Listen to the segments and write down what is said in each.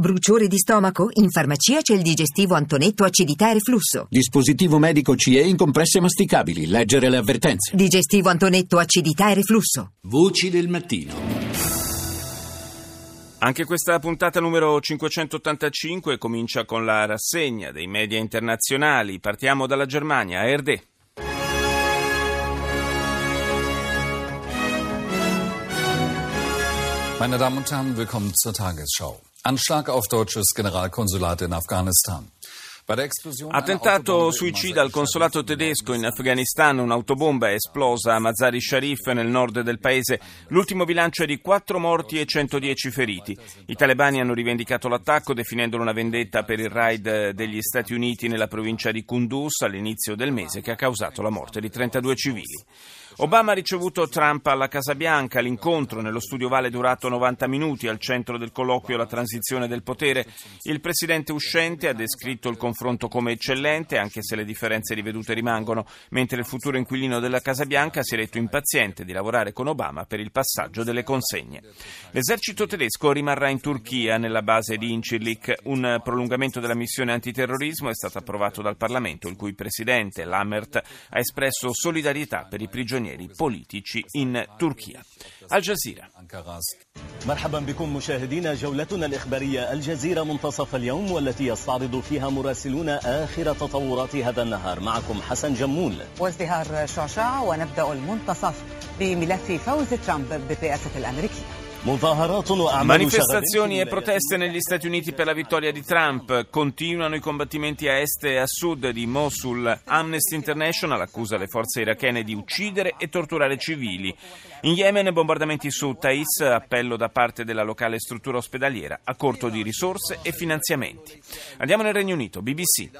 Bruciore di stomaco? In farmacia c'è il digestivo Antonetto acidità e reflusso. Dispositivo medico CE in compresse masticabili. Leggere le avvertenze. Digestivo Antonetto acidità e reflusso. Voci del mattino. Anche questa puntata numero 585 comincia con la rassegna dei media internazionali. Partiamo dalla Germania, ARD. Meine Damen und Herren, willkommen zur Tagesschau. Anschlag auf deutsches Generalkonsulat in Afghanistan. Attentato suicida al consolato tedesco in Afghanistan, un'autobomba è esplosa a Mazari Sharif nel nord del paese. L'ultimo bilancio è di 4 morti e 110 feriti. I talebani hanno rivendicato l'attacco definendolo una vendetta per il raid degli Stati Uniti nella provincia di Kunduz all'inizio del mese che ha causato la morte di 32 civili. Obama ha ricevuto Trump alla Casa Bianca, l'incontro nello studio Vale durato 90 minuti, al centro del colloquio la transizione del potere. Il presidente uscente ha descritto il confronto come eccellente, anche se le differenze rivedute rimangono, mentre il futuro inquilino della Casa Bianca si è detto impaziente di lavorare con Obama per il passaggio delle consegne. L'esercito tedesco rimarrà in Turchia, nella base di Incirlik. Un prolungamento della missione antiterrorismo è stato approvato dal Parlamento, il cui presidente, Lammert, ha espresso solidarietà per i prigionieri prigionieri politici in Turchia. Al Jazeera. مرحبا بكم مشاهدينا جولتنا الإخبارية الجزيرة منتصف اليوم والتي يستعرض فيها مراسلون آخر تطورات هذا النهار معكم حسن جمول وازدهار شعشاع ونبدأ المنتصف بملف فوز ترامب بالرئاسة الأمريكية Manifestazioni e proteste negli Stati Uniti per la vittoria di Trump. Continuano i combattimenti a est e a sud di Mosul. Amnesty International accusa le forze irachene di uccidere e torturare civili. In Yemen bombardamenti su Thais, appello da parte della locale struttura ospedaliera a corto di risorse e finanziamenti. Andiamo nel Regno Unito, BBC.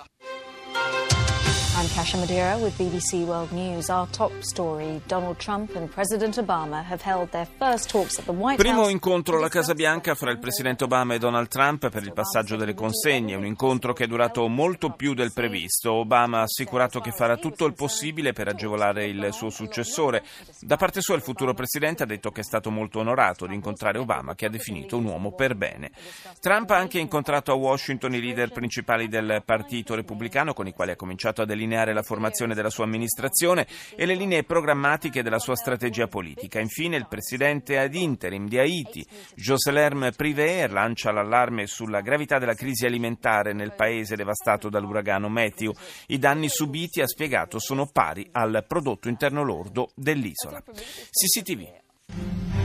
I'm Kasha Madeira with BBC World News. Our top story Donald Trump and President Obama have held their first talks at the White Primo House. incontro alla Casa Bianca fra il presidente Obama e Donald Trump per il passaggio delle consegne. Un incontro che è durato molto più del previsto. Obama ha assicurato che farà tutto il possibile per agevolare il suo successore. Da parte sua, il futuro presidente ha detto che è stato molto onorato di incontrare Obama, che ha definito un uomo per bene. Trump ha anche incontrato a Washington i leader principali del Partito Repubblicano, con i quali ha cominciato a delineare delineare la formazione della sua amministrazione e le linee programmatiche della sua strategia politica. Infine il presidente ad interim di Haiti, Joselerme Privé, lancia l'allarme sulla gravità della crisi alimentare nel paese devastato dall'uragano Matthew. I danni subiti, ha spiegato, sono pari al prodotto interno lordo dell'isola. CCTV.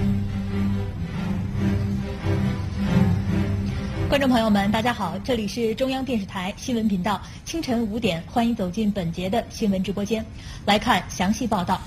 观众朋友们，大家好，这里是中央电视台新闻频道，清晨五点，欢迎走进本节的新闻直播间，来看详细报道。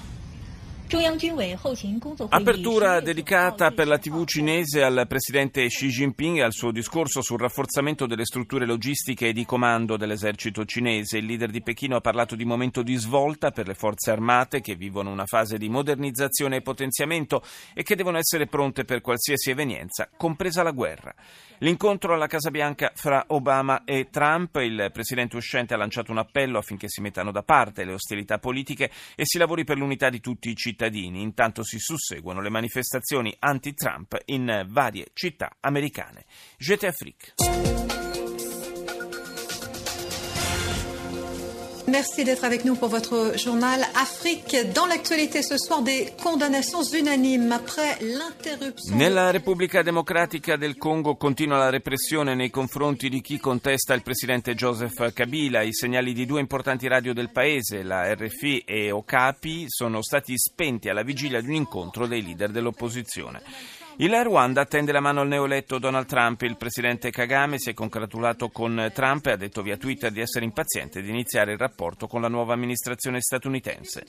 Apertura dedicata per la TV cinese al presidente Xi Jinping e al suo discorso sul rafforzamento delle strutture logistiche e di comando dell'esercito cinese. Il leader di Pechino ha parlato di momento di svolta per le forze armate che vivono una fase di modernizzazione e potenziamento e che devono essere pronte per qualsiasi evenienza, compresa la guerra. L'incontro alla Casa Bianca fra Obama e Trump, il presidente uscente ha lanciato un appello affinché si mettano da parte le ostilità politiche e si lavori per l'unità di tutti i cittadini. Intanto si susseguono le manifestazioni anti-Trump in varie città americane. Jete Afrique. Merci d'être avec nous pour votre journal Afrique. Dans l'actualité ce soir, des condamnations unanimes après l'interruption. Nella Repubblica Democratica del Congo continua la repressione nei confronti di chi contesta il presidente Joseph Kabila. I segnali di due importanti radio del paese, la RFI e Okapi, sono stati spenti alla vigilia di un incontro dei leader dell'opposizione. Il Rwanda attende la mano al neoeletto Donald Trump. Il presidente Kagame si è congratulato con Trump e ha detto via Twitter di essere impaziente di iniziare il rapporto con la nuova amministrazione statunitense.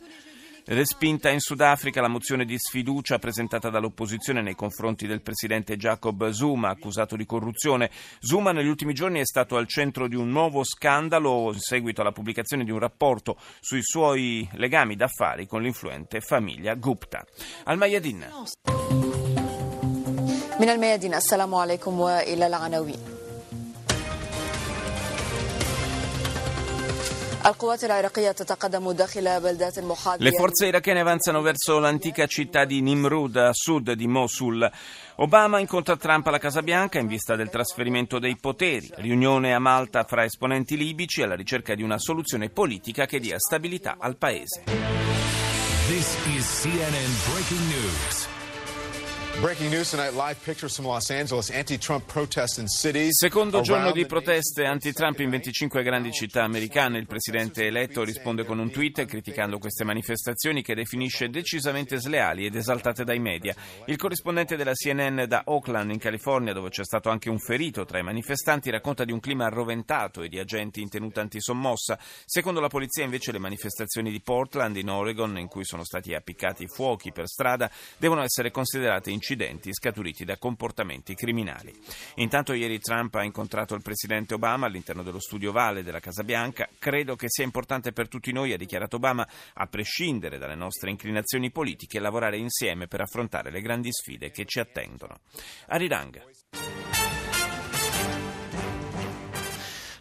Respinta in Sudafrica la mozione di sfiducia presentata dall'opposizione nei confronti del presidente Jacob Zuma, accusato di corruzione. Zuma negli ultimi giorni è stato al centro di un nuovo scandalo in seguito alla pubblicazione di un rapporto sui suoi legami d'affari con l'influente famiglia Gupta. Al Mayadin. من الميادين السلام عليكم والى العناوين Le forze irachene avanzano verso l'antica città di Nimrud a sud di Mosul. Obama incontra Trump alla Casa Bianca in vista del trasferimento dei poteri. Riunione a Malta fra esponenti libici alla ricerca di una soluzione politica che dia stabilità al paese. This is CNN breaking news. Secondo giorno di proteste anti-Trump in 25 grandi città americane, il presidente eletto risponde con un tweet criticando queste manifestazioni che definisce decisamente sleali ed esaltate dai media. Il corrispondente della CNN da Oakland, in California, dove c'è stato anche un ferito tra i manifestanti, racconta di un clima arroventato e di agenti in tenuta antisommossa. Secondo la polizia, invece, le manifestazioni di Portland, in Oregon, in cui sono stati appiccati fuochi per strada, devono essere considerate incidenti incidenti scaturiti da comportamenti criminali. Intanto ieri Trump ha incontrato il presidente Obama all'interno dello studio Vale della Casa Bianca. Credo che sia importante per tutti noi, ha dichiarato Obama, a prescindere dalle nostre inclinazioni politiche, lavorare insieme per affrontare le grandi sfide che ci attendono. Arirang.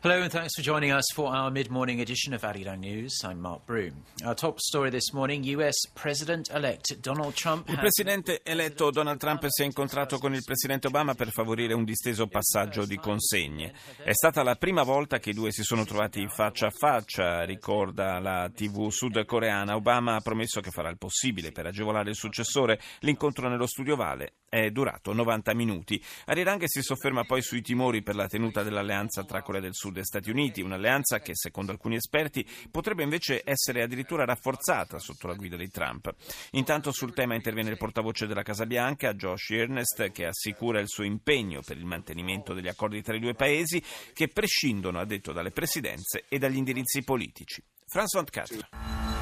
Hello and thanks for joining us for our mid-morning edition of Arirang News. I'm Mark Broom. Our top story this morning, US President-elect Donald Trump... Il presidente eletto Donald Trump si è incontrato con il presidente Obama per favorire un disteso passaggio di consegne. È stata la prima volta che i due si sono trovati faccia a faccia, ricorda la TV sudcoreana. Obama ha promesso che farà il possibile per agevolare il successore. L'incontro nello studio Vale è durato 90 minuti. Arirang si sofferma poi sui timori per la tenuta dell'alleanza tra Corea del Sud e Stati Uniti, un'alleanza che secondo alcuni esperti potrebbe invece essere addirittura rafforzata sotto la guida di Trump. Intanto sul tema interviene il portavoce della Casa Bianca, Josh Earnest, che assicura il suo impegno per il mantenimento degli accordi tra i due paesi che prescindono, ha detto, dalle presidenze e dagli indirizzi politici. Franz von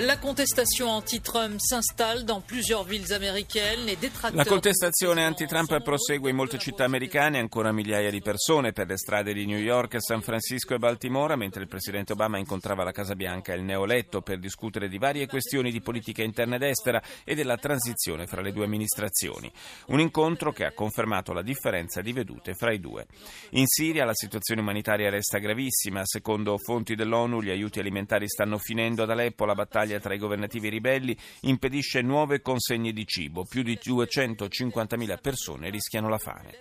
La contestation anti-Trump s'installe dans plusieurs villes. Les détracteurs... La contestazione anti-Trump prosegue in molte città americane, ancora migliaia di persone per le strade di New York, San Francisco e Baltimora, mentre il presidente Obama incontrava la Casa Bianca e il neoletto per discutere di varie questioni di politica interna ed estera e della transizione fra le due amministrazioni. Un incontro che ha confermato la differenza di vedute fra i due. In Siria la situazione umanitaria resta gravissima. Secondo fonti dell'ONU gli aiuti alimentari stanno finendo ad Aleppo, la battaglia battaglia tra i governativi ribelli impedisce nuove consegne di cibo. Più di 250.000 persone rischiano la fame.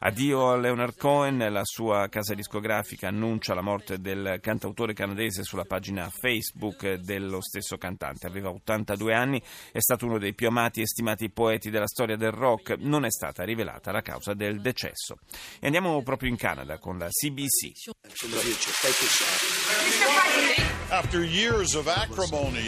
Addio a Leonard Cohen, la sua casa discografica annuncia la morte del cantautore canadese sulla pagina Facebook dello stesso cantante. Aveva 82 anni, è stato uno dei più amati e stimati poeti della storia del rock. Non è stata rivelata la causa del decesso. E andiamo proprio in Canada con la CBC. After years of acrimony,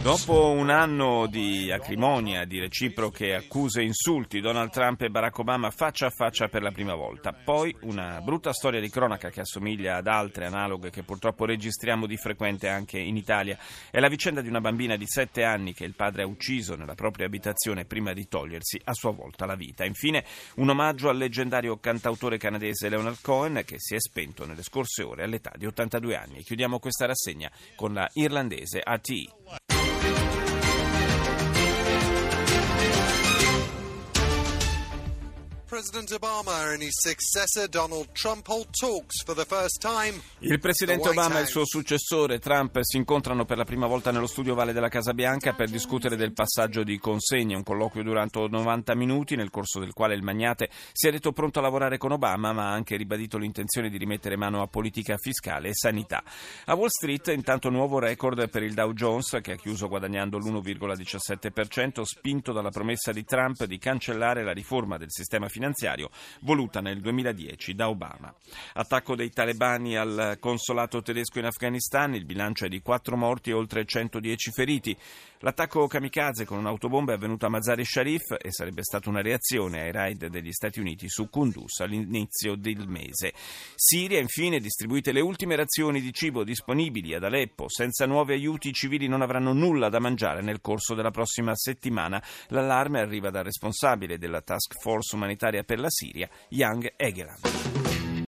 Dopo un anno di acrimonia, di reciproche accuse e insulti, Donald Trump e Barack Obama faccia a faccia per la prima volta. Poi una brutta storia di cronaca che assomiglia ad altre analoghe che purtroppo registriamo di frequente anche in Italia. È la vicenda di una bambina di sette anni che il padre ha ucciso nella propria abitazione prima di togliersi a sua volta la vita. Infine un omaggio al leggendario cantautore canadese Leonard Cohen che si è spento nelle scorse ore all'età di 82 anni. chiudiamo questa rassegna con la irlandese AT. Il presidente Obama e il suo successore Trump si incontrano per la prima volta nello studio Vale della Casa Bianca per discutere del passaggio di consegne, un colloquio durato 90 minuti nel corso del quale il magnate si è detto pronto a lavorare con Obama ma ha anche ribadito l'intenzione di rimettere mano a politica fiscale e sanità. A Wall Street intanto nuovo record per il Dow Jones che ha chiuso guadagnando l'1,17% spinto dalla promessa di Trump di cancellare la riforma del sistema finanziario finanziario voluta nel 2010 da Obama. Attacco dei talebani al consolato tedesco in Afghanistan, il bilancio è di 4 morti e oltre 110 feriti. L'attacco kamikaze con un'autobomba è avvenuto a Mazar-e Sharif e sarebbe stata una reazione ai raid degli Stati Uniti su Kunduz all'inizio del mese. Siria, infine, distribuite le ultime razioni di cibo disponibili ad Aleppo. Senza nuovi aiuti i civili non avranno nulla da mangiare nel corso della prossima settimana. L'allarme arriva dal responsabile della task force umanitaria per la Siria, Young Egeland.